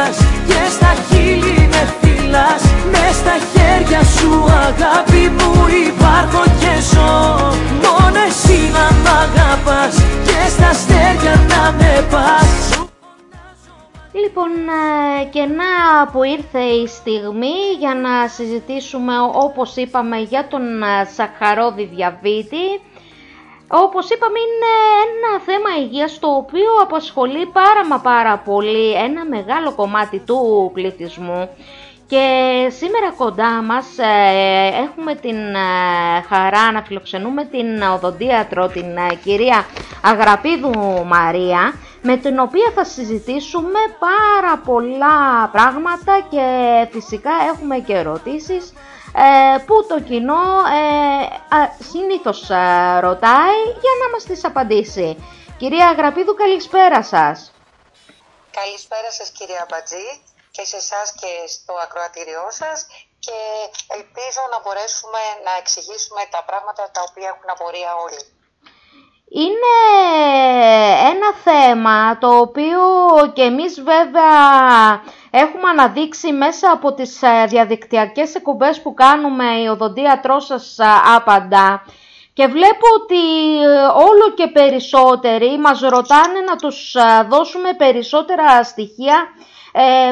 μιλάς Και στα χείλη με φυλάς Με στα χέρια σου αγάπη μου υπάρχω και ζω. Μόνο εσύ να μ' αγαπάς Και στα αστέρια να με πας. Λοιπόν, ε, και να που ήρθε η στιγμή για να συζητήσουμε όπως είπαμε για τον ε, σαχαρόδι διαβήτη. Όπως είπαμε είναι ένα θέμα υγείας το οποίο απασχολεί πάρα μα πάρα πολύ ένα μεγάλο κομμάτι του πληθυσμού. Και σήμερα κοντά μας ε, έχουμε την χαρά να φιλοξενούμε την οδοντίατρο, την κυρία Αγραπίδου Μαρία με την οποία θα συζητήσουμε πάρα πολλά πράγματα και φυσικά έχουμε και ερωτήσεις. ε, που το κοινό ε, συνήθως ε, ρωτάει για να μας τις απαντήσει. Κυρία Αγραπίδου, καλησπέρα σας. Καλησπέρα σας κυρία Μπατζή και σε εσάς και στο ακροατήριό σας και ελπίζω να μπορέσουμε να εξηγήσουμε τα πράγματα τα οποία έχουν απορία όλοι. Είναι ένα θέμα το οποίο και εμείς βέβαια έχουμε αναδείξει μέσα από τις ε, διαδικτυακές εκπομπές που κάνουμε η οδοντίατρό σας ε, άπαντα και βλέπω ότι ε, όλο και περισσότεροι μας ρωτάνε να τους δώσουμε περισσότερα στοιχεία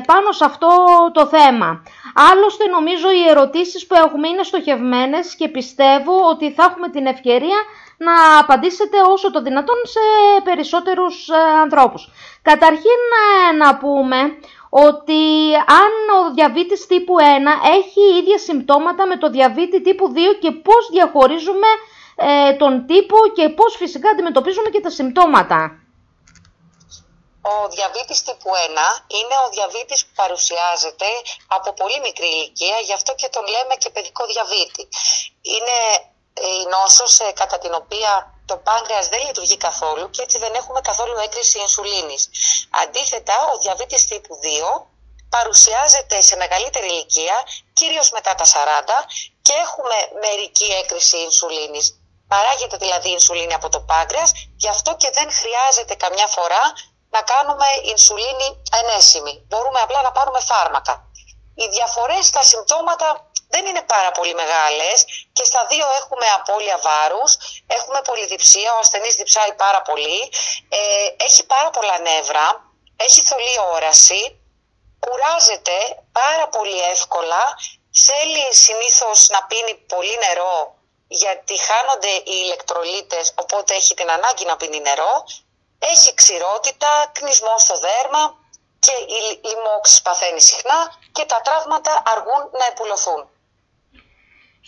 πάνω σε αυτό το θέμα. Άλλωστε νομίζω οι ερωτήσεις που έχουμε είναι στοχευμένες και πιστεύω ότι θα έχουμε την ευκαιρία να απαντήσετε όσο το δυνατόν σε περισσότερους ε, ανθρώπους. Καταρχήν ε, να πούμε ότι αν ο διαβήτης τύπου 1 έχει ίδια συμπτώματα με το διαβήτη τύπου 2 και πώς διαχωρίζουμε ε, τον τύπο και πώς φυσικά αντιμετωπίζουμε και τα συμπτώματα. Ο διαβήτης τύπου 1 είναι ο διαβήτης που παρουσιάζεται από πολύ μικρή ηλικία, γι' αυτό και τον λέμε και παιδικό διαβήτη. Είναι η νόσος ε, κατά την οποία το πάγκρεας δεν λειτουργεί καθόλου και έτσι δεν έχουμε καθόλου έκρηση ινσουλίνης. Αντίθετα, ο διαβήτης τύπου 2 παρουσιάζεται σε μεγαλύτερη ηλικία, κυρίως μετά τα 40 και έχουμε μερική έκρηση ινσουλίνης. Παράγεται δηλαδή η ινσουλίνη από το πάγκρεας, γι' αυτό και δεν χρειάζεται καμιά φορά να κάνουμε ινσουλίνη ενέσιμη. Μπορούμε απλά να πάρουμε φάρμακα. Οι διαφορές στα συμπτώματα δεν είναι πάρα πολύ μεγάλες και στα δύο έχουμε απώλεια βάρους, έχουμε πολυδιψία, ο ασθενής διψάει πάρα πολύ, ε, έχει πάρα πολλά νεύρα, έχει θολή όραση, κουράζεται πάρα πολύ εύκολα, θέλει συνήθως να πίνει πολύ νερό γιατί χάνονται οι ηλεκτρολίτες, οπότε έχει την ανάγκη να πίνει νερό, έχει ξηρότητα, κνισμό στο δέρμα και η λοιμώξη παθαίνει συχνά και τα τραύματα αργούν να επουλωθούν.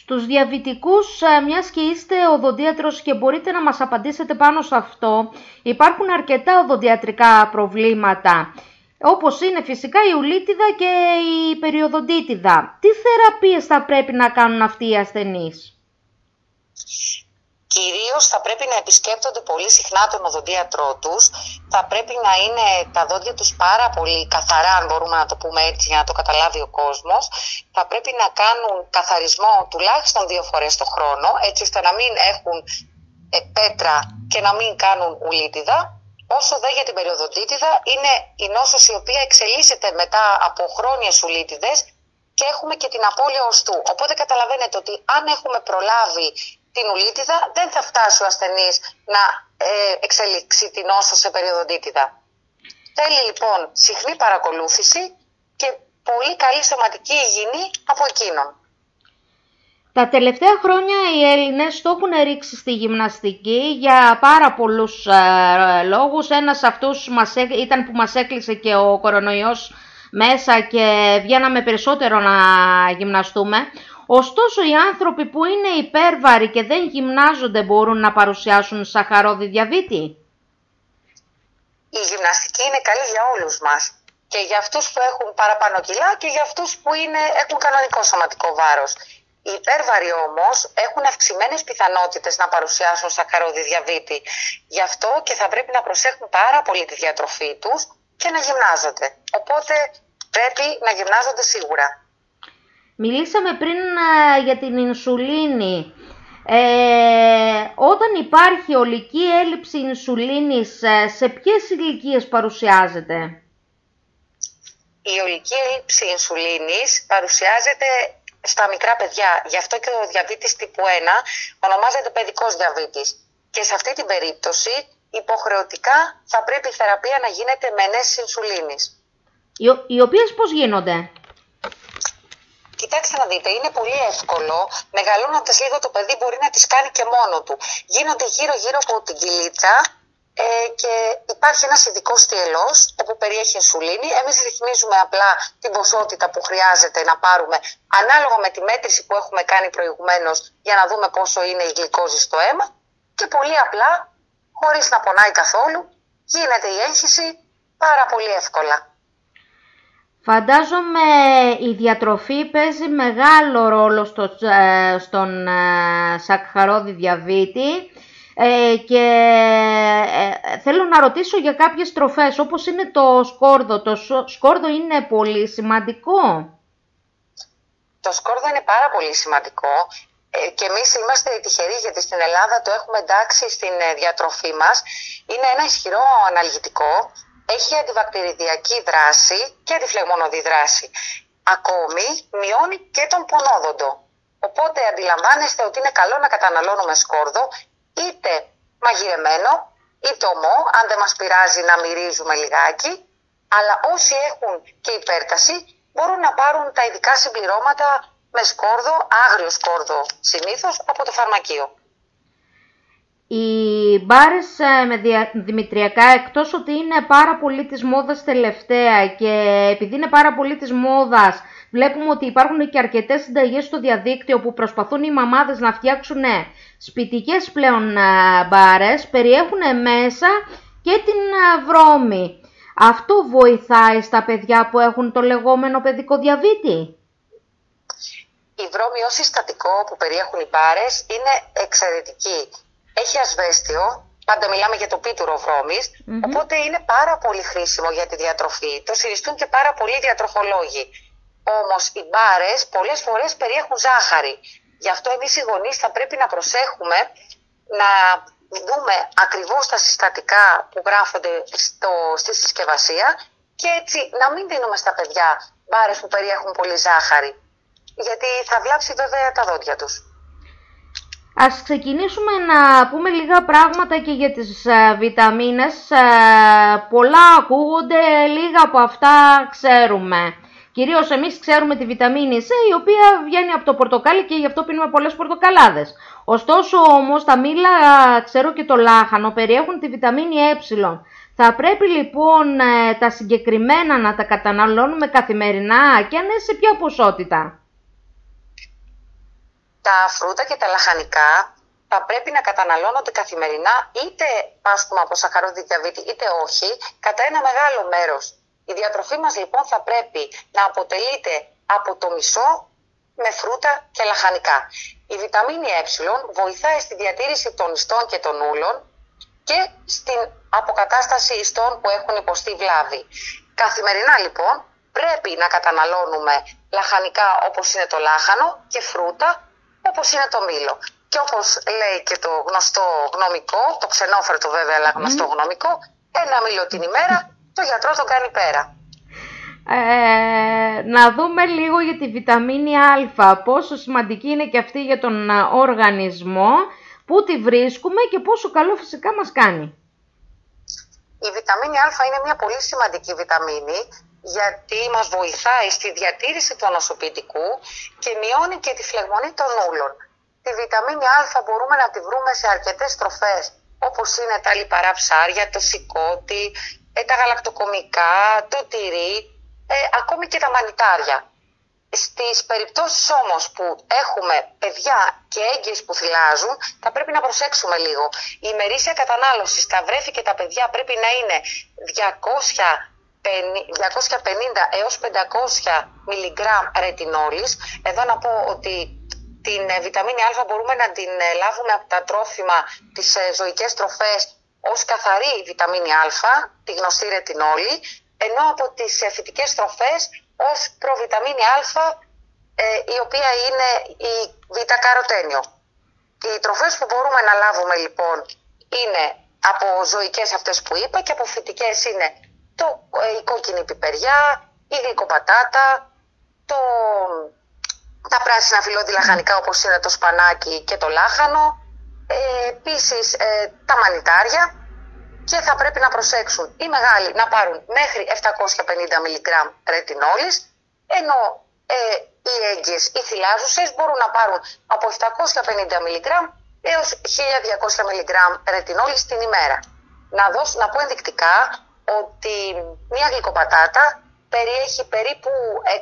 Στους διαβητικούς, ε, μιας και είστε οδοντίατρος και μπορείτε να μας απαντήσετε πάνω σε αυτό, υπάρχουν αρκετά οδοντιατρικά προβλήματα, όπως είναι φυσικά η ουλίτιδα και η περιοδοντίτιδα. Τι θεραπείες θα πρέπει να κάνουν αυτοί οι ασθενείς; Κυρίως θα πρέπει να επισκέπτονται πολύ συχνά τον οδοντίατρό τους, θα πρέπει να είναι τα δόντια τους πάρα πολύ καθαρά, αν μπορούμε να το πούμε έτσι για να το καταλάβει ο κόσμος, θα πρέπει να κάνουν καθαρισμό τουλάχιστον δύο φορές το χρόνο, έτσι ώστε να μην έχουν ε, πέτρα και να μην κάνουν ουλίτιδα. Όσο δε για την περιοδοντίτιδα, είναι η νόσος η οποία εξελίσσεται μετά από χρόνιες ουλίτιδες και έχουμε και την απώλεια οστού. Οπότε καταλαβαίνετε ότι αν έχουμε προλάβει την ουλίτιδα δεν θα φτάσει ο ασθενής να ε, εξελίξει την νόσο σε περιοδοντίτιδα. Θέλει λοιπόν συχνή παρακολούθηση και πολύ καλή σωματική υγιεινή από εκείνον. Τα τελευταία χρόνια οι Έλληνες το έχουν ρίξει στη γυμναστική για πάρα πολλούς ε, λόγους. Ένας αυτούς μας, ήταν που μας έκλεισε και ο κορονοϊός μέσα και βγαίναμε περισσότερο να γυμναστούμε. Ωστόσο οι άνθρωποι που είναι υπέρβαροι και δεν γυμνάζονται μπορούν να παρουσιάσουν σαχαρόδι διαβήτη; Η γυμναστική είναι καλή για όλους μας και για αυτούς που έχουν παραπάνω κιλά και για αυτούς που είναι, έχουν κανονικό σωματικό βάρος. Οι υπέρβαροι όμως έχουν αυξημένες πιθανότητες να παρουσιάσουν σαχαρόδι διαβήτη. Γι' αυτό και θα πρέπει να προσέχουν πάρα πολύ τη διατροφή τους και να γυμνάζονται. Οπότε πρέπει να γυμνάζονται σίγουρα. Μιλήσαμε πριν ε, για την ινσουλίνη. Ε, όταν υπάρχει ολική έλλειψη ινσουλίνης, ε, σε ποιες ηλικίες παρουσιάζεται; η ολική έλλειψη ινσουλίνης παρουσιάζεται στα μικρά παιδιά. Γι' αυτό και ο διαβήτης τύπου 1 ονομάζεται παιδικός διαβήτης. Και σε αυτή την περίπτωση υποχρεωτικά θα πρέπει η θεραπεία να γίνεται με ενέσεις ινσουλίνης. Οι, οι οποίες πώς γίνονται; Κοιτάξτε να δείτε, είναι πολύ εύκολο. Μεγαλώνοντας λίγο το παιδί μπορεί να τις κάνει και μόνο του. Γίνονται γύρω-γύρω από την κυλίτσα ε, και υπάρχει ένας ειδικό στιελός όπου περιέχει ενσουλίνη. Εμείς ρυθμίζουμε απλά την ποσότητα που χρειάζεται να πάρουμε ανάλογα με τη μέτρηση που έχουμε κάνει προηγουμένως για να δούμε πόσο είναι η γλυκόζη στο αίμα και πολύ απλά, χωρίς να πονάει καθόλου, γίνεται η έγχυση πάρα πολύ εύκολα. Φαντάζομαι η διατροφή παίζει μεγάλο ρόλο στο, ε, στον ε, σακχαρόδι διαβήτη ε, και θέλω να ρωτήσω για κάποιες τροφές όπως είναι το σκόρδο. Το σκόρδο είναι πολύ σημαντικό. Το σκόρδο είναι πάρα πολύ σημαντικό και εμείς είμαστε τυχεροί γιατί στην Ελλάδα το έχουμε εντάξει στην διατροφή μας. Είναι ένα ισχυρό αναλγητικό έχει αντιβακτηριδιακή δράση και αντιφλεγμονωδή δράση. Ακόμη μειώνει και τον πονόδοντο. Οπότε αντιλαμβάνεστε ότι είναι καλό να καταναλώνουμε σκόρδο είτε μαγειρεμένο είτε ομό, αν δεν μας πειράζει να μυρίζουμε λιγάκι, αλλά όσοι έχουν και υπέρταση μπορούν να πάρουν τα ειδικά συμπληρώματα με σκόρδο, άγριο σκόρδο συνήθως, από το φαρμακείο. Οι μπάρες ε, με δημητριακά εκτός ότι είναι πάρα πολύ της μόδας τελευταία και επειδή είναι πάρα πολύ της μόδας βλέπουμε ότι υπάρχουν και αρκετές συνταγές στο διαδίκτυο που προσπαθούν οι μαμάδες να φτιάξουν σπιτικές πλέον ε, μπάρες, περιέχουν μέσα και την ε, βρώμη. Αυτό βοηθάει στα παιδιά που έχουν το λεγόμενο παιδικό διαβήτη; Η βρώμη ως συστατικό που περιέχουν οι μπάρες είναι εξαιρετική έχει ασβέστιο, πάντα μιλάμε για το πίτουρο οπότε είναι πάρα πολύ χρήσιμο για τη διατροφή. Το συριστούν και πάρα πολλοί διατροφολόγοι. Όμως οι μπάρες πολλές φορές περιέχουν ζάχαρη. Γι' αυτό εμείς οι γονείς θα πρέπει να προσέχουμε να δούμε ακριβώς τα συστατικά που γράφονται στο, στη συσκευασία και έτσι να μην δίνουμε στα παιδιά μπάρες που περιέχουν πολύ ζάχαρη. Γιατί θα βλάψει βέβαια τα δόντια τους. Ας ξεκινήσουμε να πούμε λίγα πράγματα και για τις ε, βιταμίνες. Ε, πολλά ακούγονται, λίγα από αυτά ξέρουμε. Κυρίως εμείς ξέρουμε τη βιταμίνη C, η οποία βγαίνει από το πορτοκάλι και γι' αυτό πίνουμε πολλές πορτοκαλάδες. Ωστόσο όμως τα μήλα, ξέρω και το λάχανο, περιέχουν τη βιταμίνη ε. Θα πρέπει λοιπόν ε, τα συγκεκριμένα να τα καταναλώνουμε καθημερινά και αν είναι σε ποια ποσότητα; Τα φρούτα και τα λαχανικά θα πρέπει να καταναλώνονται καθημερινά είτε πάσχουμε από σαχαρόδι διαβήτη είτε όχι, κατά ένα μεγάλο μέρος. Η διατροφή μας λοιπόν θα πρέπει να αποτελείται από το μισό με φρούτα και λαχανικά. Η βιταμίνη ε βοηθάει στη διατήρηση των ιστών και των ούλων και στην αποκατάσταση ιστών που έχουν υποστεί βλάβη. Καθημερινά λοιπόν πρέπει να καταναλώνουμε λαχανικά όπως είναι το λάχανο και φρούτα όπως είναι το μήλο. Και όπως λέει και το γνωστό γνωμικό, το ξενόφερτο βέβαια αλλά γνωστό γνωμικό, ένα μήλο την ημέρα, το γιατρό τον κάνει πέρα. Ε, να δούμε λίγο για τη βιταμίνη Α, πόσο σημαντική είναι και αυτή για τον οργανισμό, πού τη βρίσκουμε και πόσο καλό φυσικά μας κάνει. Η βιταμίνη Α είναι μια πολύ σημαντική βιταμίνη γιατί μας βοηθάει στη διατήρηση του ανοσοποιητικού και μειώνει και τη φλεγμονή των ούλων. Τη βιταμίνη Α μπορούμε να τη βρούμε σε αρκετές τροφές, όπως είναι τα λιπαρά ψάρια, το σηκώτη, ε, τα γαλακτοκομικά, το τυρί, ε, ακόμη και τα μανιτάρια. Στις περιπτώσεις όμως που έχουμε παιδιά και έγκυες που θυλάζουν, θα πρέπει να προσέξουμε λίγο. Η ημερήσια κατανάλωση στα βρέφη και τα παιδιά πρέπει να είναι 200 250 έως 500 μιλιγκράμμ ρετινόλης. Εδώ να πω ότι την ε, βιταμίνη Α μπορούμε να την ε, λάβουμε από τα τρόφιμα, τις ε, ζωικές τροφές ως καθαρή βιταμίνη Α, τη γνωστή ρετινόλη, ενώ από τις φυτικές τροφές ως προβιταμίνη Α, η οποία είναι η β-καροτένιο. Οι τροφές που μπορούμε να λάβουμε λοιπόν είναι από ζωικές αυτές που είπα και από φυτικές είναι το, ε, η κόκκινη πιπεριά, η γλυκοπατάτα, το, τα πράσινα φιλόδη λαχανικά όπως είναι το σπανάκι και το λάχανο, ε, επίσης ε, τα μανιτάρια και θα πρέπει να προσέξουν οι μεγάλοι να πάρουν μέχρι 750 μιλιγκράμμ ρετινόλης, ενώ ε, οι έγκυες, οι θυλάζουσες μπορούν να πάρουν από 750 μιλιγκράμμ έως 1200 μιλιγκράμμ ρετινόλης την ημέρα. Να, δώσω, να πω ενδεικτικά ότι μια γλυκοπατάτα περιέχει περίπου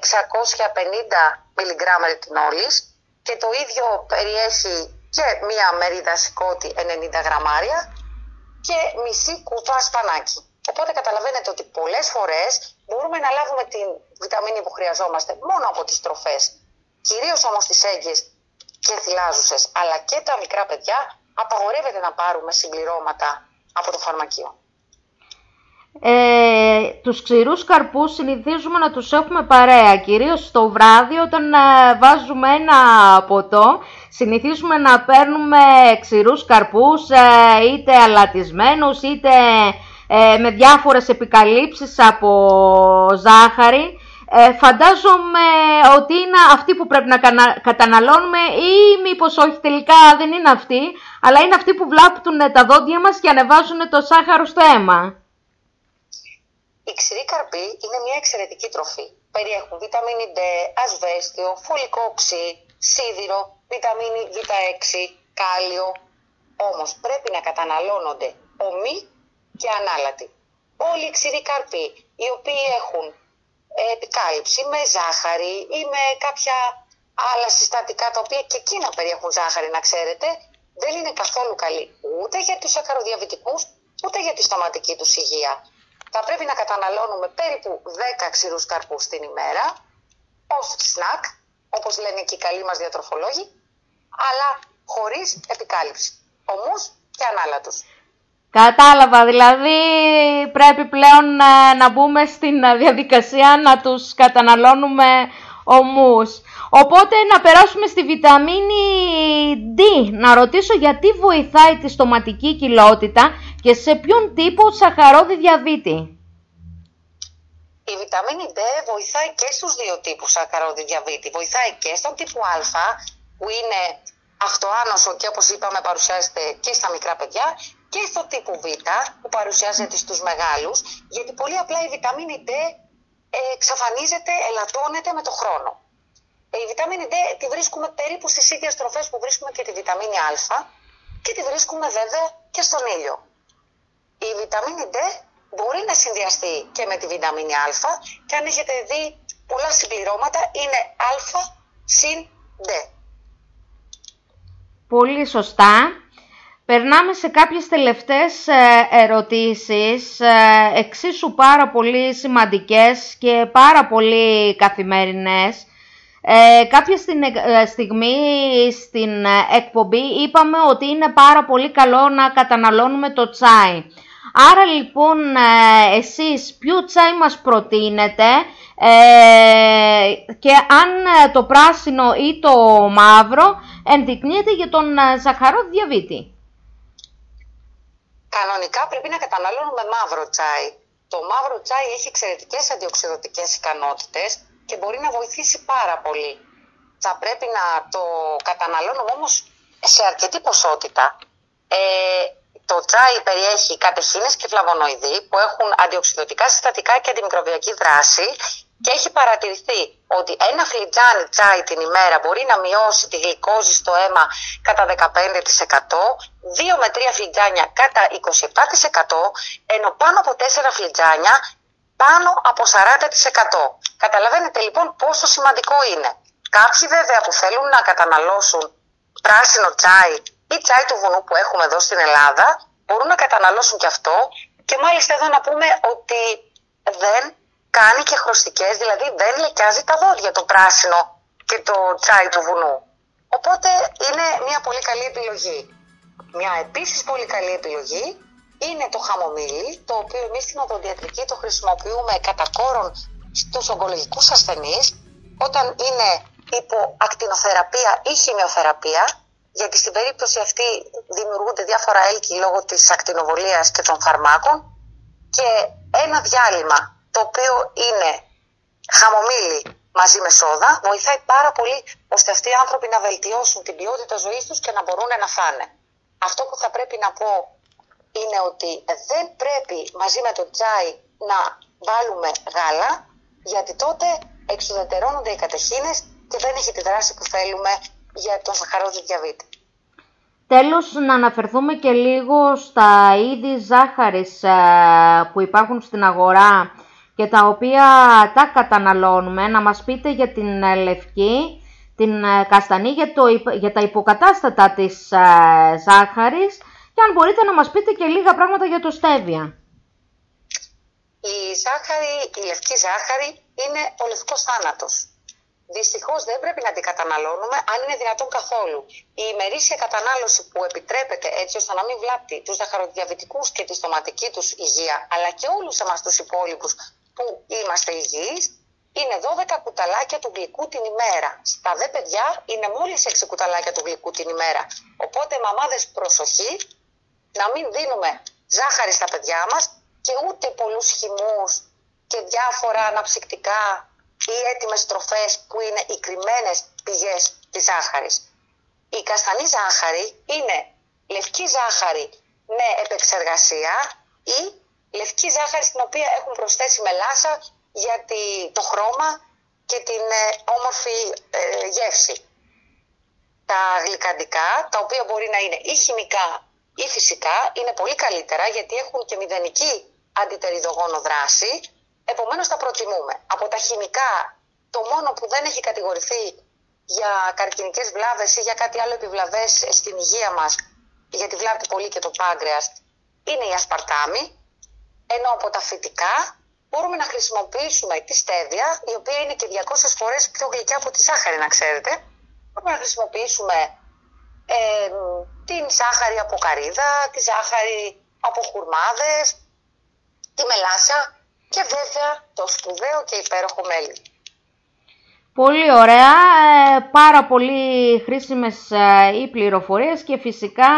650 μιλιγκράμμ ρετινόλης και το ίδιο περιέχει και μία μερίδα σηκώτη 90 γραμμάρια και μισή κούτρα σπανάκι. Οπότε καταλαβαίνετε ότι πολλές φορές μπορούμε να λάβουμε την βιταμίνη που χρειαζόμαστε μόνο από τις τροφές. Κυρίως όμως τις έγκυες και θυλάζουσες, αλλά και τα μικρά παιδιά απαγορεύεται να πάρουμε συμπληρώματα από το φαρμακείο. Ε, τους ξηρούς καρπούς συνηθίζουμε να τους έχουμε παρέα, κυρίως το βράδυ όταν ε, βάζουμε ένα ποτό. Συνηθίζουμε να παίρνουμε ξηρούς καρπούς, ε, είτε αλατισμένους, είτε ε, με διάφορες επικαλύψεις από ζάχαρη. Ε, φαντάζομαι ότι είναι αυτή που πρέπει να καταναλώνουμε ή μήπως όχι τελικά δεν είναι αυτή, αλλά είναι αυτοί που βλάπτουν τα δόντια μας και ανεβάζουν το σάχαρο στο αίμα. Η ξηρή καρπή είναι μια εξαιρετική τροφή. Περιέχουν βιταμίνη D, ασβέστιο, φωλικό οξύ, σίδηρο, βιταμίνη Β6, κάλιο. Όμως πρέπει να καταναλώνονται ομοί και ανάλατοι. Όλοι οι ξηροί καρποί, οι οποίοι έχουν επικάλυψη με ζάχαρη ή με κάποια άλλα συστατικά τα οποία και εκείνα περιέχουν ζάχαρη να ξέρετε, δεν είναι καθόλου καλή ούτε για τους σακαροδιαβητικούς ούτε για τη στοματική τους υγεία. Θα πρέπει να καταναλώνουμε περίπου 10 ξηρούς καρπούς την ημέρα ως σνακ, όπως λένε και οι καλοί μας διατροφολόγοι, αλλά χωρίς επικάλυψη. Ομούς και ανάλατους. Κατάλαβα, δηλαδή πρέπει πλέον ε, να μπούμε στην ε, διαδικασία να τους καταναλώνουμε ομούς. Οπότε να περάσουμε στη βιταμίνη D. Να ρωτήσω γιατί βοηθάει τη στοματική κοιλότητα και σε ποιον τύπο σαχαρόδι διαβήτη; Η βιταμίνη D βοηθάει και στους δύο τύπους σαχαρόδι διαβήτη. Βοηθάει και στον τύπο Α που είναι αυτοάνωσο και όπως είπαμε παρουσιάζεται και στα μικρά παιδιά και στο τύπο Β που παρουσιάζεται στους μεγάλους, γιατί πολύ απλά η βιταμίνη D εξαφανίζεται, ελαττώνεται με το χρόνο. Η βιταμίνη D τη βρίσκουμε περίπου στις ίδιες τροφές που βρίσκουμε και τη βιταμίνη Α και τη βρίσκουμε βέβαια και στον ήλιο. Η βιταμίνη D μπορεί να συνδυαστεί και με τη βιταμίνη Α και αν έχετε δει πολλά συμπληρώματα είναι Α συν D. Πολύ σωστά. Περνάμε σε κάποιες τελευταίες ε, ερωτήσεις, ε, εξίσου πάρα πολύ σημαντικές και πάρα πολύ καθημερινές. Ε, κάποια ε, στιγμή στην εκπομπή είπαμε ότι είναι πάρα πολύ καλό να καταναλώνουμε το τσάι. Άρα λοιπόν εσείς ποιο τσάι μας προτείνετε και αν το πράσινο ή το μαύρο ενδεικνύεται για τον ζαχαρό διαβήτη. Κανονικά πρέπει να καταναλώνουμε μαύρο τσάι. Το μαύρο τσάι έχει εξαιρετικές αντιοξυδοτικές ικανότητες και μπορεί να βοηθήσει πάρα πολύ. Θα πρέπει να το καταναλώνουμε όμως σε αρκετή ποσότητα. Ε, το τσάι περιέχει κατεχίνες και φλαβονοειδή που έχουν αντιοξυδοτικά συστατικά και αντιμικροβιακή δράση και έχει παρατηρηθεί ότι ένα φλιτζάνι τσάι την ημέρα μπορεί να μειώσει τη γλυκόζη στο αίμα κατά 15%, 2 με 3 φλιτζάνια κατά 27%, ενώ πάνω από 4 φλιτζάνια πάνω από 40%. Καταλαβαίνετε λοιπόν πόσο σημαντικό είναι. Κάποιοι βέβαια που θέλουν να καταναλώσουν πράσινο τσάι ή τσάι του βουνού που έχουμε εδώ στην Ελλάδα μπορούν να καταναλώσουν και αυτό και μάλιστα εδώ να πούμε ότι δεν κάνει και χρωστικές, δηλαδή δεν λεκιάζει τα δόντια το πράσινο και το τσάι του βουνού. Οπότε είναι μια πολύ καλή επιλογή. Μια επίσης πολύ καλή επιλογή είναι το χαμομήλι, το οποίο εμείς στην οδοντιατρική το χρησιμοποιούμε κατά κόρον στους ογκολογικούς ασθενείς, όταν είναι υπό ακτινοθεραπεία ή χημειοθεραπεία, γιατί στην περίπτωση αυτή δημιουργούνται διάφορα έλκη λόγω της ακτινοβολίας και των φαρμάκων και ένα διάλειμμα το οποίο είναι μαζί με σόδα, βοηθάει πάρα πολύ ώστε αυτοί οι άνθρωποι να βελτιώσουν την ποιότητα ζωής τους και να μπορούν να φάνε. Αυτό που θα πρέπει να πω είναι ότι δεν πρέπει μαζί με το τσάι να βάλουμε γάλα, γιατί τότε εξουδετερώνονται οι κατεχήνες και δεν έχει τη δράση που θέλουμε για τον σαχαρόδι διαβήτη. Τέλος, να αναφερθούμε και λίγο στα είδη ζάχαρης ε, που υπάρχουν στην αγορά και τα οποία τα καταναλώνουμε. Να μας πείτε για την ε, λευκή, την ε, καστανή, για, το, για τα υποκατάστατα της ζάχαρης και αν μπορείτε να μας πείτε και λίγα πράγματα για το στέβια. Η ζάχαρη, η λευκή ζάχαρη είναι ο λευκός θάνατος. Δυστυχώς δεν πρέπει να την καταναλώνουμε αν είναι δυνατόν καθόλου. Η ημερήσια κατανάλωση που επιτρέπεται έτσι ώστε να μην βλάπτει τους ζαχαροδιαβητικού και τη στοματική τους υγεία, αλλά και όλους εμάς τους υπόλοιπους που είμαστε υγιείς, είναι 12 κουταλάκια του γλυκού την ημέρα. Στα δε παιδιά είναι μόλις 6 κουταλάκια του γλυκού την ημέρα. Οπότε μαμάδες προσοχή να μην δίνουμε ζάχαρη στα παιδιά μας και ούτε πολλούς χυμούς και διάφορα αναψυκτικά ή έτοιμες τροφές που είναι οι κρυμμένες πηγές της ζάχαρης. Η καστανή ζάχαρη είναι λευκή ζάχαρη με επεξεργασία ή λευκή ζάχαρη στην οποία έχουν προσθέσει μελάσα για το χρώμα και την ε, όμορφη ε, γεύση. Τα γλυκαντικά, τα οποία μπορεί να είναι ή χημικά ή φυσικά, είναι πολύ καλύτερα γιατί έχουν και μηδενική αντιτεριδογόνο δράση Επομένως τα προτιμούμε. Από τα χημικά, το μόνο που δεν έχει κατηγορηθεί για καρκινικές βλάβες ή για κάτι άλλο επιβλαβές στην υγεία μας, γιατί βλάπτει πολύ και το πάγκρεας, είναι η ασπαρτάμι. Ενώ από τα φυτικά μπορούμε να χρησιμοποιήσουμε τη στέβια, η οποία είναι και 200 φορές πιο γλυκιά από τη ζάχαρη, να ξέρετε. Μπορούμε να χρησιμοποιήσουμε ε, την ζάχαρη από καρύδα, τη ζάχαρη από χουρμάδες, τη μελάσα και βέβαια το σπουδαίο και υπέροχο μέλι. Πολύ ωραία, ε, πάρα πολύ χρήσιμες ε, οι πληροφορίες και φυσικά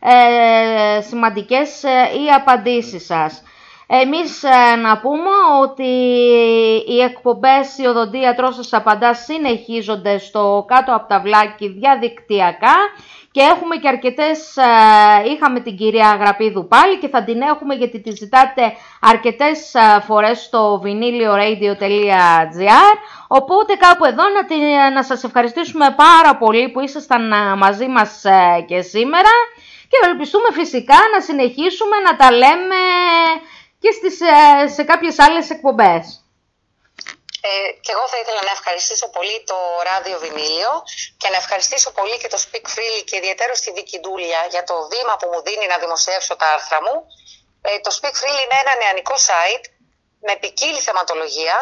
ε, σημαντικές οι απαντήσεις σας. Εμείς να πούμε ότι οι εκπομπές «Η Οδοντία Τρώσος Απαντάς» συνεχίζονται στο κάτω από τα βλάκι διαδικτυακά και έχουμε και αρκετές, ε, είχαμε την κυρία Αγραπίδου πάλι και θα την έχουμε γιατί τη ζητάτε αρκετές ε, φορές στο vinilioradio.gr οπότε κάπου εδώ να, την, να σας ευχαριστήσουμε πάρα πολύ που ήσασταν ε, μαζί μας και σήμερα και ελπιστούμε φυσικά να συνεχίσουμε να τα λέμε και στις, σε κάποιες άλλες εκπομπές. Ε, και εγώ θα ήθελα να ευχαριστήσω πολύ το ράδιο Βινίλιο και να ευχαριστήσω πολύ και το Speak Freely και ιδιαίτερα στη Δίκη Ντούλια για το βήμα που μου δίνει να δημοσιεύσω τα άρθρα μου. Ε, το Speak Freely είναι ένα νεανικό site με ποικίλη θεματολογία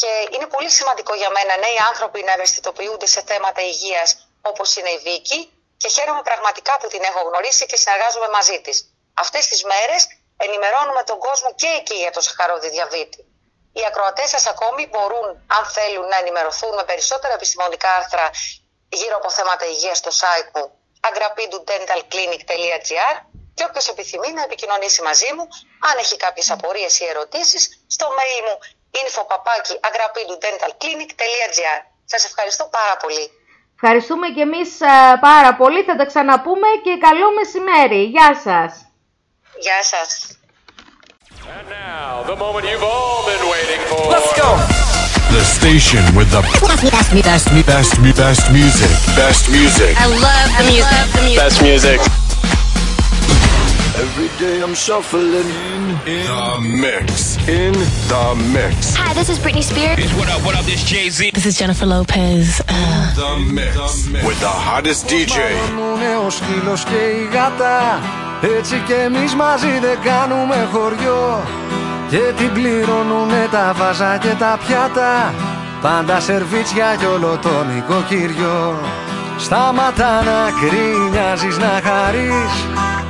και είναι πολύ σημαντικό για μένα νέοι άνθρωποι να ευαισθητοποιούνται σε θέματα υγείας όπως είναι η Βίκη και χαίρομαι πραγματικά που την έχω γνωρίσει και συνεργάζομαι μαζί της. Αυτές τις μέρες ενημερώνουμε τον κόσμο και εκεί για το σαχαρόδι διαβήτη. Οι ακροατές σας ακόμη μπορούν, αν θέλουν, να ενημερωθούν με περισσότερα επιστημονικά άρθρα γύρω από θέματα υγείας στο site μου agrapidudentalclinic.gr και όποιος επιθυμεί να επικοινωνήσει μαζί μου, αν έχει κάποιες απορίες ή ερωτήσεις, στο mail μου info.agrapidudentalclinic.gr Σας ευχαριστώ πάρα πολύ. Ευχαριστούμε και εμείς ε, πάρα πολύ. Θα τα ξαναπούμε και καλό μεσημέρι. Γεια σας. Γεια σας. And now, the moment you've all been waiting for. Let's go. The station with the best, best, best, best, best music. Best music. I love the music. Love the music. Best music. Every day I'm shuffling In the mix. In the mix. Hi, this is Britney Spears. What up, what up, this Jay-Z. This is Jennifer Lopez. Uh, The mix. With the hottest DJ. Ο νέος σκύλος και η γάτα Έτσι κι εμείς μαζί δεν κάνουμε χωριό. Και την πληρώνουνε τα βάζα και τα πιάτα. Πάντα σερβίτσια κι όλο το νοικοκυριό Σταματά να κρίνιαζεις να χαρείς.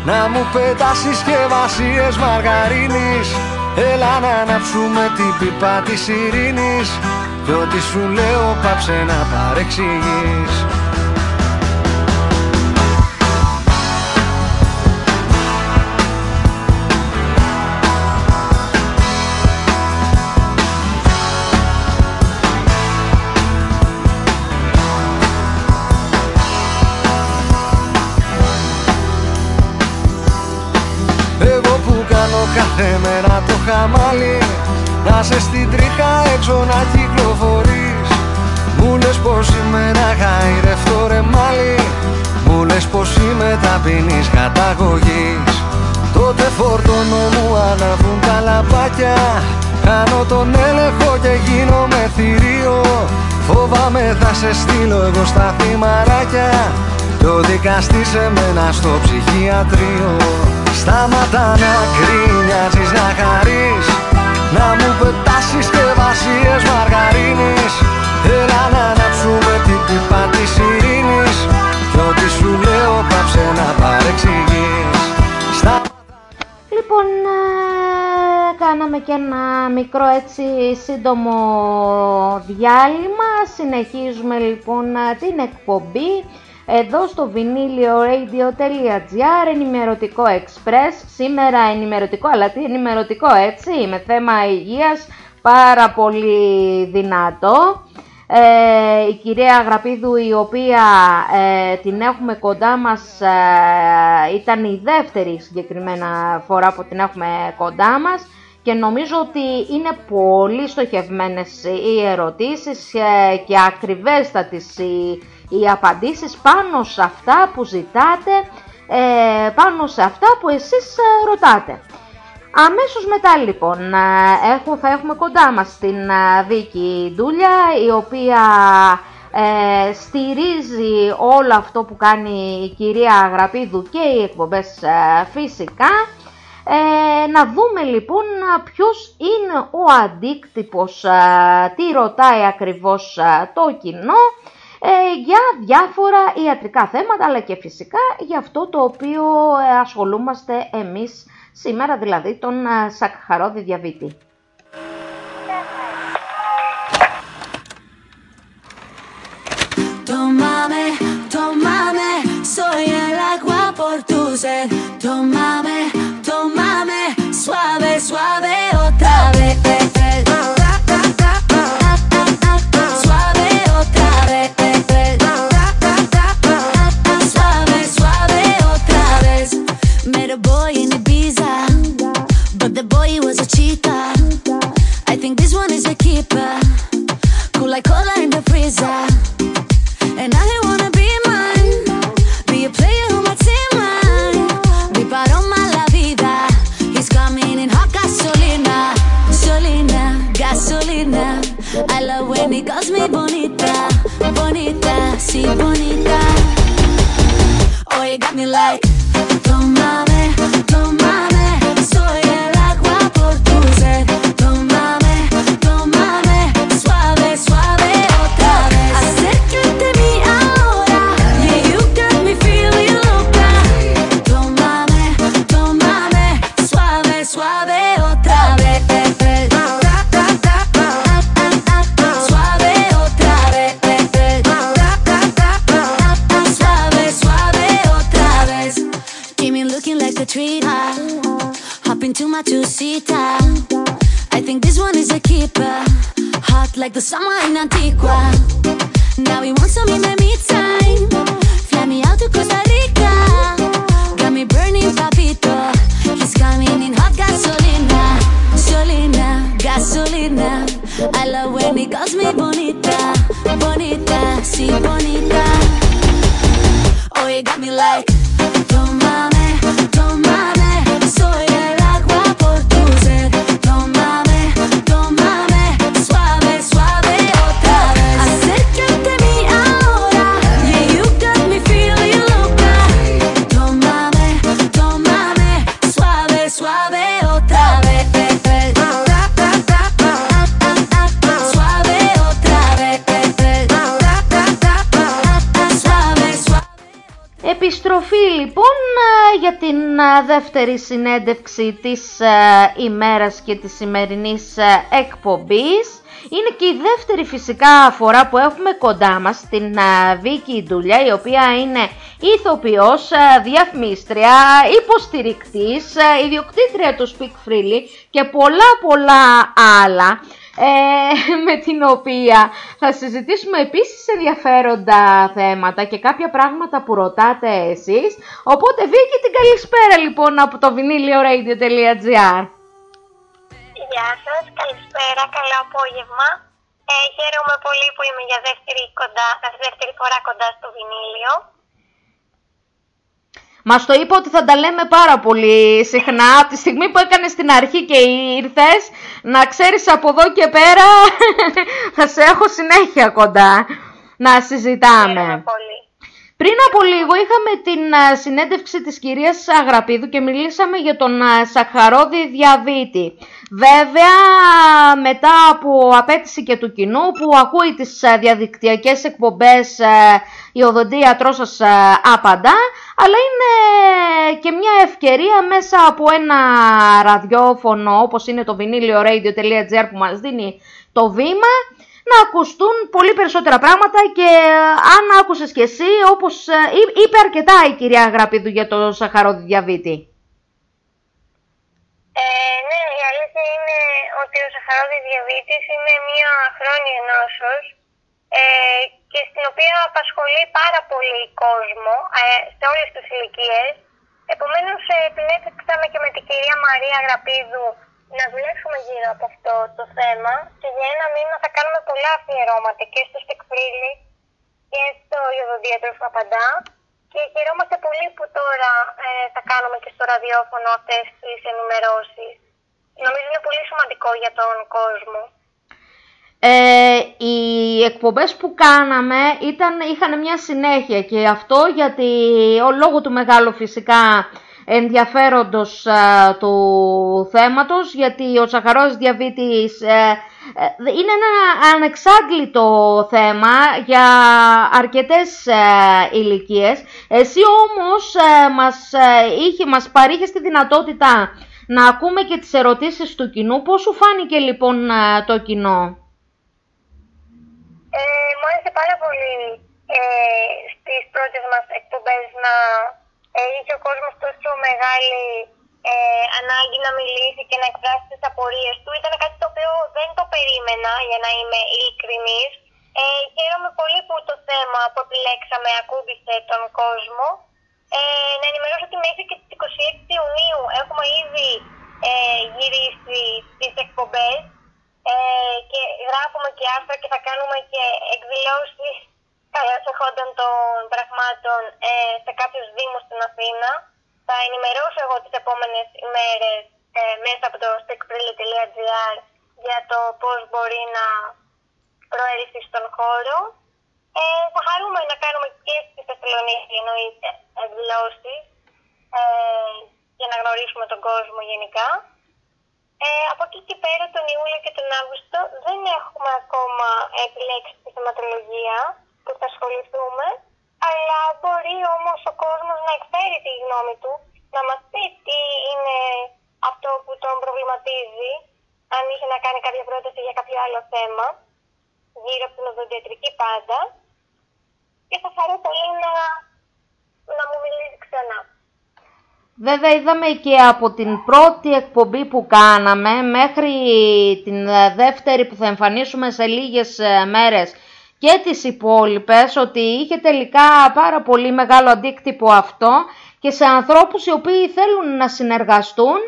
Να μου πετάς συσκευασίες μαργαρίνης. Έλα να αναψούμε την πίπα της ειρήνης. Κι ό,τι σου λέω πάψε να παρεξηγείς κάθε μέρα το χαμάλι. Να σε στην τρίχα έξω να κυκλοφορείς. Μου λες πως είμαι ένα χαϊρευτό ρε μάλι. Μου λες πως είμαι ταπεινής καταγωγής. Τότε φορτώνω μου αναβούν τα λαμπάκια. Κάνω τον έλεγχο και γίνομαι θηρίο. Φόβαμαι θα σε στείλω εγώ στα θυμαράκια. Το δικαστής σε μένα στο ψυχιατρίο Στάματα να κρίνιαζεις να χαρείς. Να μου πετάσεις και βασίες μαργαρίνης. Έλα να ανάψουμε την πίπα της ειρήνης. Κι ό,τι σου λέω πάψε να παρεξηγείς. Λοιπόν, ε, κάναμε και ένα μικρό έτσι σύντομο διάλειμμα. Συνεχίζουμε λοιπόν την εκπομπή εδώ στο vinylioradio.gr ενημερωτικό express. Σήμερα ενημερωτικό, αλλά τι ενημερωτικό έτσι, με θέμα υγείας πάρα πολύ δυνατό. Ε, η κυρία Γραπίδου η οποία ε, την έχουμε κοντά μας ε, ήταν η δεύτερη συγκεκριμένα φορά που την έχουμε κοντά μας και νομίζω ότι είναι πολύ στοχευμένες οι ερωτήσεις και ακριβέστατες οι, οι απαντήσεις πάνω σε αυτά που ζητάτε, πάνω σε αυτά που εσείς ρωτάτε. Αμέσως μετά λοιπόν έχω, θα έχουμε κοντά μας την Βίκη Ντούλια η οποία ε, στηρίζει όλο αυτό που κάνει η κυρία Αγραπίδου και οι εκπομπές ε, φυσικά. Ε, να δούμε λοιπόν ποιος είναι ο αντίκτυπος, τι ρωτάει ακριβώς το κοινό για διάφορα ιατρικά θέματα αλλά και φυσικά για αυτό το οποίο ασχολούμαστε εμείς σήμερα δηλαδή τον σακχαρόδι διαβήτη. Tómame, tómame, soy el agua por tu sed. Tómame, tómame, suave, suave keeper, cool like cola in the freezer. And I didn't wanna be mine, be a player who might say mine. Be part of my la vida. He's coming in hot gasolina, gasolina, gasolina. I love when he calls me bonita, bonita, si bonita. Oh, you got me like, tómame, the sun για την ε, δεύτερη συνέντευξη της ε, ημέρας και της σημερινής ε, εκπομπής. Είναι και η δεύτερη φυσικά φορά που έχουμε κοντά μας την ε, Βίκη Ντουλιά η οποία είναι ηθοποιός, ε, διαφημίστρια, υποστηρικτής, ε, ιδιοκτήτρια του Speak Freely και πολλά πολλά άλλα. Ε, με την οποία θα συζητήσουμε επίσης ενδιαφέροντα θέματα και κάποια πράγματα που ρωτάτε εσείς. Οπότε Βίκη την καλησπέρα λοιπόν από το vinylioradio.gr Γεια σας, καλησπέρα, καλό απόγευμα. Ε, χαίρομαι πολύ που είμαι για δεύτερη, κοντά, δεύτερη φορά κοντά στο βινίλιο. Μας το είπα ότι θα τα λέμε πάρα πολύ συχνά. Από τη στιγμή που έκανες στην αρχή και ήρθες, να ξέρεις από εδώ και πέρα θα σε έχω συνέχεια κοντά να συζητάμε. πολύ. Πριν από λίγο είχαμε την ε, συνέντευξη της κυρίας Αγραπίδου και μιλήσαμε για τον ε, σαχαρόδι διαβήτη. Βέβαια, μετά από απέτηση και του κοινού που ακούει τις ε, διαδικτυακές εκπομπές η οδοντία σας άπαντα, αλλά είναι και μια ευκαιρία μέσα από ένα ραδιόφωνο όπως είναι το vinylioradio.gr που μας δίνει το βήμα να ακουστούν πολύ περισσότερα πράγματα και αν άκουσες και εσύ, όπως ε, είπε αρκετά η κυρία Γραπίδου για το σαχαροδιαβήτη. Ε, ναι, η αλήθεια είναι ότι ο σαχαρόδι διαβήτης είναι μια χρόνια νόσος ε, και στην οποία απασχολεί πάρα πολύ κόσμο ε, σε όλες τις ηλικίες. Επομένως, ε, και με την κυρία Μαρία Γραπίδου να δουλέψουμε γύρω από αυτό το θέμα και για ένα μήνα θα κάνουμε πολλά αφιερώματα και στο Στεκφρίλι και στο Ιωδοδίατρο Παπαντά και χαιρόμαστε πολύ που τώρα ε, θα κάνουμε και στο ραδιόφωνο αυτές τις ενημερώσεις. Νομίζω είναι πολύ σημαντικό για τον κόσμο. Ε, οι εκπομπές που κάναμε ήταν, είχαν μια συνέχεια και αυτό γιατί ο λόγο του μεγάλου φυσικά ενδιαφέροντος του θέματος γιατί ο σαχαρός διαβήτης ε, ε, είναι ένα ανεξάγκλητο θέμα για αρκετές ε, ηλικίες. Εσύ όμως μας, είχε, μας παρήχες τη δυνατότητα να ακούμε και τις ερωτήσεις του κοινού. Πώς σου φάνηκε λοιπόν το κοινό; Ε, μου άρεσε πάρα πολύ ε, στις πρώτες μας εκπομπές να ε, είχε ο κόσμος τόσο μεγάλη ε, ανάγκη να μιλήσει και να εκφράσει τις απορίες του. Ήταν κάτι το οποίο δεν το περίμενα, για να είμαι ειλικρινής. Ε, χαίρομαι πολύ που το θέμα που επιλέξαμε ακούμπησε τον κόσμο. Ε, να ενημερώσω ότι μέχρι και στις 26 Ιουνίου έχουμε ήδη ε, γυρίσει τις εκπομπές ε, και γράφουμε και άρθρα και θα κάνουμε και εκδηλώσεις εχόντων των πραγμάτων ε, σε κάποιους δήμους στην Αθήνα. Θα ενημερώσω εγώ τις επόμενες ημέρες ε, μέσα από το stickprilly.gr για το πώς μπορεί να προέλθει στον χώρο. Ε, θα χαρούμε να κάνουμε και στη Θεσσαλονίκη εννοείται εκδηλώσεις ε, για να γνωρίσουμε τον κόσμο γενικά. Ε, από εκεί και πέρα τον Ιούλιο και τον Αύγουστο δεν έχουμε ακόμα επιλέξει τη θεματολογία που θα ασχοληθούμε, αλλά μπορεί όμως ο κόσμος να εκφέρει τη γνώμη του, να μας πει τι είναι αυτό που τον προβληματίζει, αν είχε να κάνει κάποια πρόταση για κάποιο άλλο θέμα, γύρω από την οδοντιατρική πάντα, και θα χαρώ πολύ να, να μου μιλήσει ξανά. Βέβαια είδαμε και από την πρώτη εκπομπή που κάναμε μέχρι την δεύτερη που θα εμφανίσουμε σε λίγες ε, μέρες και τις υπόλοιπες ότι είχε τελικά πάρα πολύ μεγάλο αντίκτυπο αυτό και σε ανθρώπους οι οποίοι θέλουν να συνεργαστούν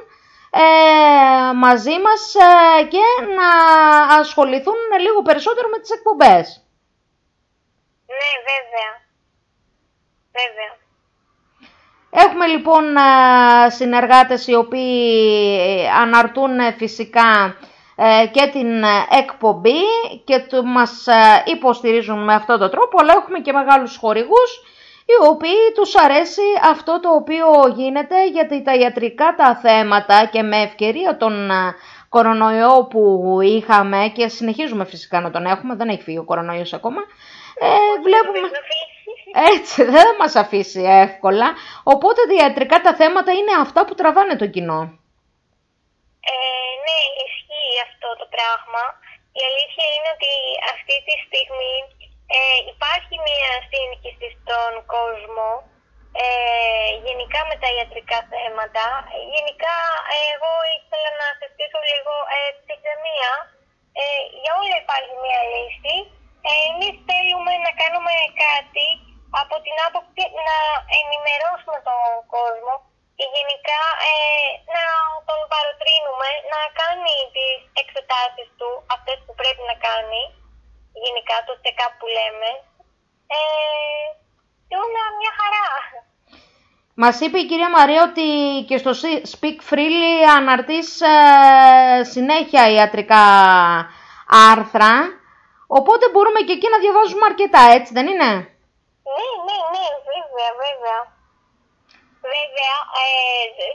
ε, μαζί μας ε, και να ασχοληθούν λίγο περισσότερο με τις εκπομπές. Ναι, βέβαια. Βέβαια. Έχουμε λοιπόν ε, συνεργάτες οι οποίοι αναρτούν φυσικά ε, και την ε, εκπομπή και μας ε, υποστηρίζουν με αυτόν τον τρόπο, αλλά έχουμε και μεγάλους χορηγούς οι οποίοι τους αρέσει αυτό το οποίο γίνεται γιατί τα ιατρικά τα θέματα και με ευκαιρία τον κορονοϊό που είχαμε και συνεχίζουμε φυσικά να τον έχουμε, δεν έχει φύγει ο κορονοϊός ακόμα, ε, βλέπουμε... Έτσι, δεν μας αφήσει εύκολα, οπότε τα ιατρικά τα θέματα είναι αυτά που τραβάνε το κοινό. Ε, ναι, αυτό το πράγμα. Η αλήθεια είναι ότι αυτή τη στιγμή ε, υπάρχει μια σύγχυση στον κόσμο ε, γενικά με τα ιατρικά θέματα. Γενικά εγώ ήθελα να συζητήσω λίγο ε, τη ε, για όλα υπάρχει μια λύση. Ε, εμείς θέλουμε να κάνουμε κάτι από την άποψη να ενημερώσουμε τον κόσμο και γενικά ε, να τον παροτρύνουμε να κάνει τις εξετάσεις του, αυτές που πρέπει να κάνει, γενικά το check-up που λέμε, ε, και όλα μια χαρά. Μας είπε η κυρία Μαρία ότι και στο Speak Freely αναρτείς ε, συνέχεια ιατρικά άρθρα, οπότε μπορούμε και εκεί να διαβάζουμε αρκετά, έτσι δεν είναι; Ναι, ναι, ναι, βέβαια, βέβαια. Βέβαια, ε,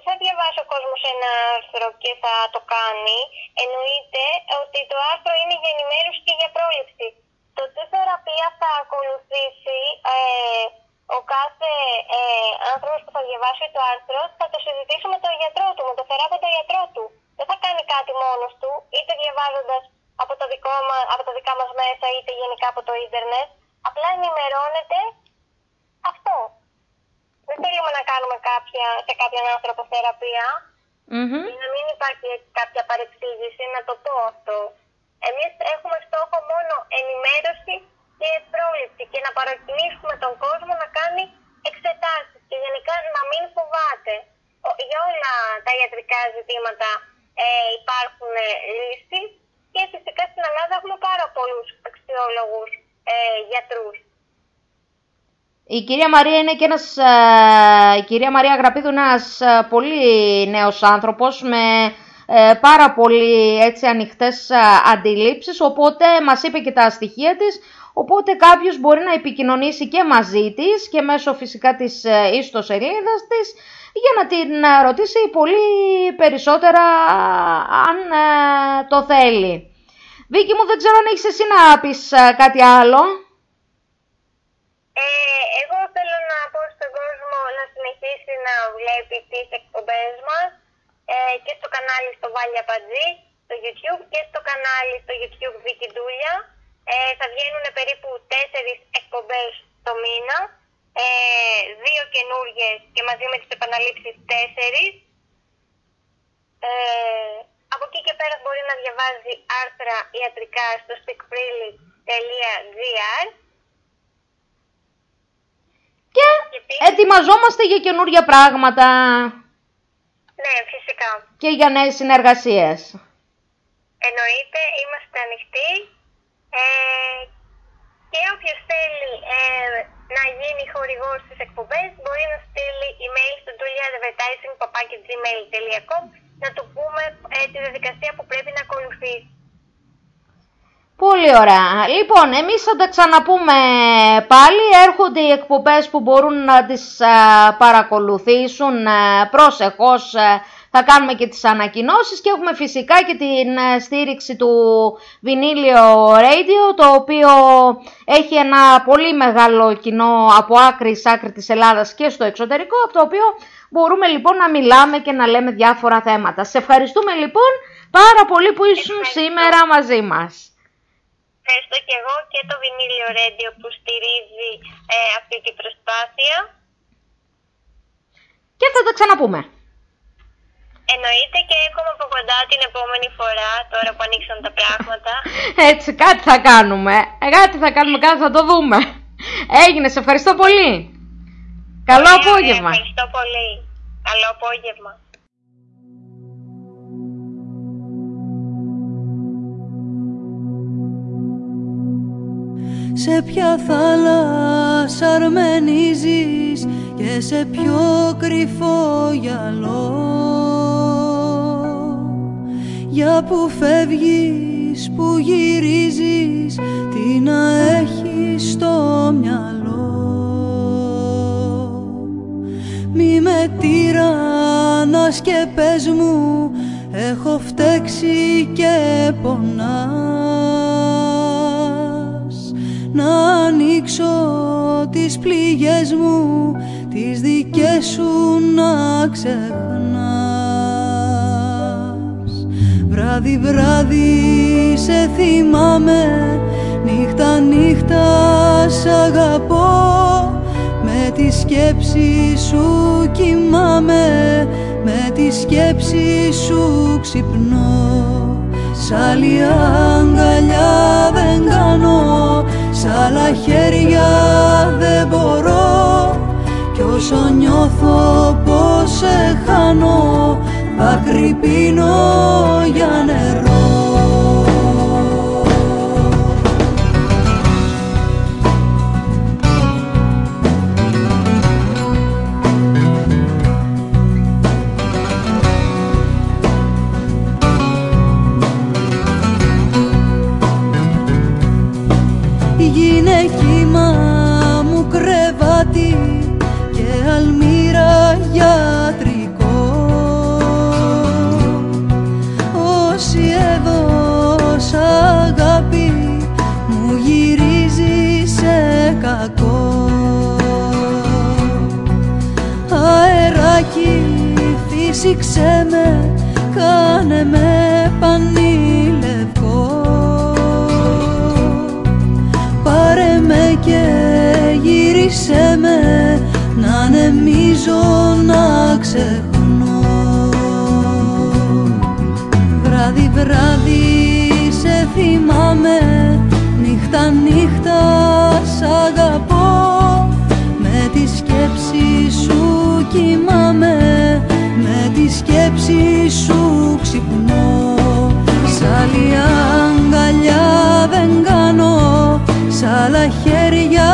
θα διαβάσει ο κόσμος ένα άρθρο και θα το κάνει. Εννοείται ότι το άρθρο είναι για ενημέρωση και για πρόληψη. Το τι θεραπεία θα ακολουθήσει ε, ο κάθε ε, άνθρωπος που θα διαβάσει το άρθρο θα το συζητήσει με τον γιατρό του, με τον θεράποντα γιατρό του. Δεν θα κάνει κάτι μόνος του, είτε διαβάζοντας από, το δικό μα- από τα δικά μας μέσα, είτε γενικά από το ίντερνετ. Απλά ενημερώνεται αυτό. Δεν θέλουμε να κάνουμε κάποια, σε κάποιον άνθρωπο θεραπεία Μμμ. για να μην υπάρχει έτσι κάποια παρεξήγηση, να το πω αυτό. Εμείς έχουμε στόχο μόνο ενημέρωση και πρόληψη και να παρακινήσουμε τον κόσμο να κάνει εξετάσεις και γενικά να μην φοβάται. Ο- Για όλα τα ιατρικά ζητήματα ε, υπάρχουν ε, λύσεις και φυσικά στην Ελλάδα έχουμε πάρα πολλούς αξιόλογους ε, γιατρούς. Η κυρία Μαρία είναι και ένας, ε, η κυρία Μαρία Αγραπίδου είναι ένας ε, πολύ νέος άνθρωπος με ε, πάρα πολύ έτσι ανοιχτές ε, αντιλήψεις, οπότε μας είπε και τα στοιχεία της, οπότε κάποιος μπορεί να επικοινωνήσει και μαζί της και μέσω φυσικά της ε, ιστοσελίδας της για να την ε, ρωτήσει πολύ περισσότερα αν ε, το θέλει. Βίκυ μου δεν ξέρω αν έχεις εσύ να πεις ε, κάτι άλλο. Ε, εγώ θέλω να πω στον κόσμο να συνεχίσει να βλέπει τις εκπομπές μας ε, και στο κανάλι στο Βάλια Πατζή, στο YouTube και στο κανάλι στο YouTube Βίκυ Ντούλια. Ε, θα βγαίνουν περίπου τέσσερις εκπομπές το μήνα, ε, δύο καινούργιες και μαζί με τις επαναλήψεις τέσσερις. Ε, από εκεί και πέρα μπορεί να διαβάζει άρθρα ιατρικά στο speakfreely.gr Και ετοιμαζόμαστε για καινούργια πράγματα Ναι, φυσικά. και για νέες συνεργασίες. Εννοείται, είμαστε ανοιχτοί ε, και όποιος θέλει ε, να γίνει χορηγός στις εκπομπές μπορεί να στείλει email στο juliaadvertising.gmail.com να του πούμε ε, τη διαδικασία που πρέπει να ακολουθήσει. Πολύ ωραία. Λοιπόν, εμείς θα τα ξαναπούμε πάλι. Έρχονται οι εκπομπές που μπορούν να τις α, παρακολουθήσουν α, προσεχώς. α, θα κάνουμε και τις ανακοινώσεις και έχουμε φυσικά και την α, στήριξη του Βινίλιο Radio, το οποίο έχει ένα πολύ μεγάλο κοινό από άκρη σ' άκρη της Ελλάδας και στο εξωτερικό, από το οποίο μπορούμε λοιπόν να μιλάμε και να λέμε διάφορα θέματα. Σε ευχαριστούμε λοιπόν πάρα πολύ που ήσουν σήμερα μαζί μας. Ευχαριστώ και εγώ και το Vinyl Radio που στηρίζει ε, αυτή την προσπάθεια. Και θα τα ξαναπούμε. Εννοείται και έρχομαι από κοντά την επόμενη φορά, τώρα που ανοίξαν τα πράγματα. Έτσι, κάτι θα κάνουμε. Ε, Κάτι θα κάνουμε, κάτι θα το δούμε. Έγινε, σε ευχαριστώ πολύ. Καλό Ωραία, απόγευμα. Ευχαριστώ πολύ. Καλό απόγευμα. Σε ποια θάλασσα αρμενίζεις και σε ποιο κρυφό γυαλό. Για που φεύγεις, που γυρίζεις, τι να έχεις στο μυαλό. Μη με τυραννάς και πες μου, έχω φταίξει και πονάς να ανοίξω τις πληγές μου τις δικές σου να ξεχνάς. Βράδυ βράδυ σε θυμάμαι νύχτα νύχτα σ' αγαπώ. Με τη σκέψη σου κοιμάμαι με τη σκέψη σου ξυπνώ. Σ' άλλη αγκαλιά δεν κάνω Σ' άλλα χέρια δεν μπορώ. Κι όσο νιώθω πως σε χάνω Δάκρυ πίνω για νερό φύσηξε με, κάνε με πανί λευκό Πάρε με και γύρισε με να ανεμίζω να ξεχνώ. Βράδυ βράδυ σε θυμάμαι νύχτα νύχτα σ' αγαπώ. Με τη σκέψη σου κοιμάμαι με τη σκέψη σου ξυπνώ. Σ' άλλη αγκαλιά δεν κάνω Σ' άλλα χέρια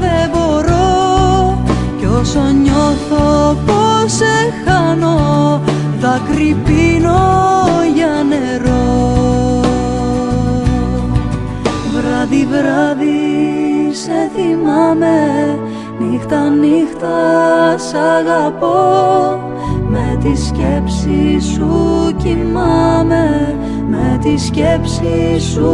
δεν μπορώ. Κι όσο νιώθω πως σε χάνω Δάκρυ πίνω για νερό. Βράδυ βράδυ σε θυμάμαι Νύχτα νύχτα σ' αγαπώ. Με τη σκέψη σου κοιμάμαι. Με τη σκέψη σου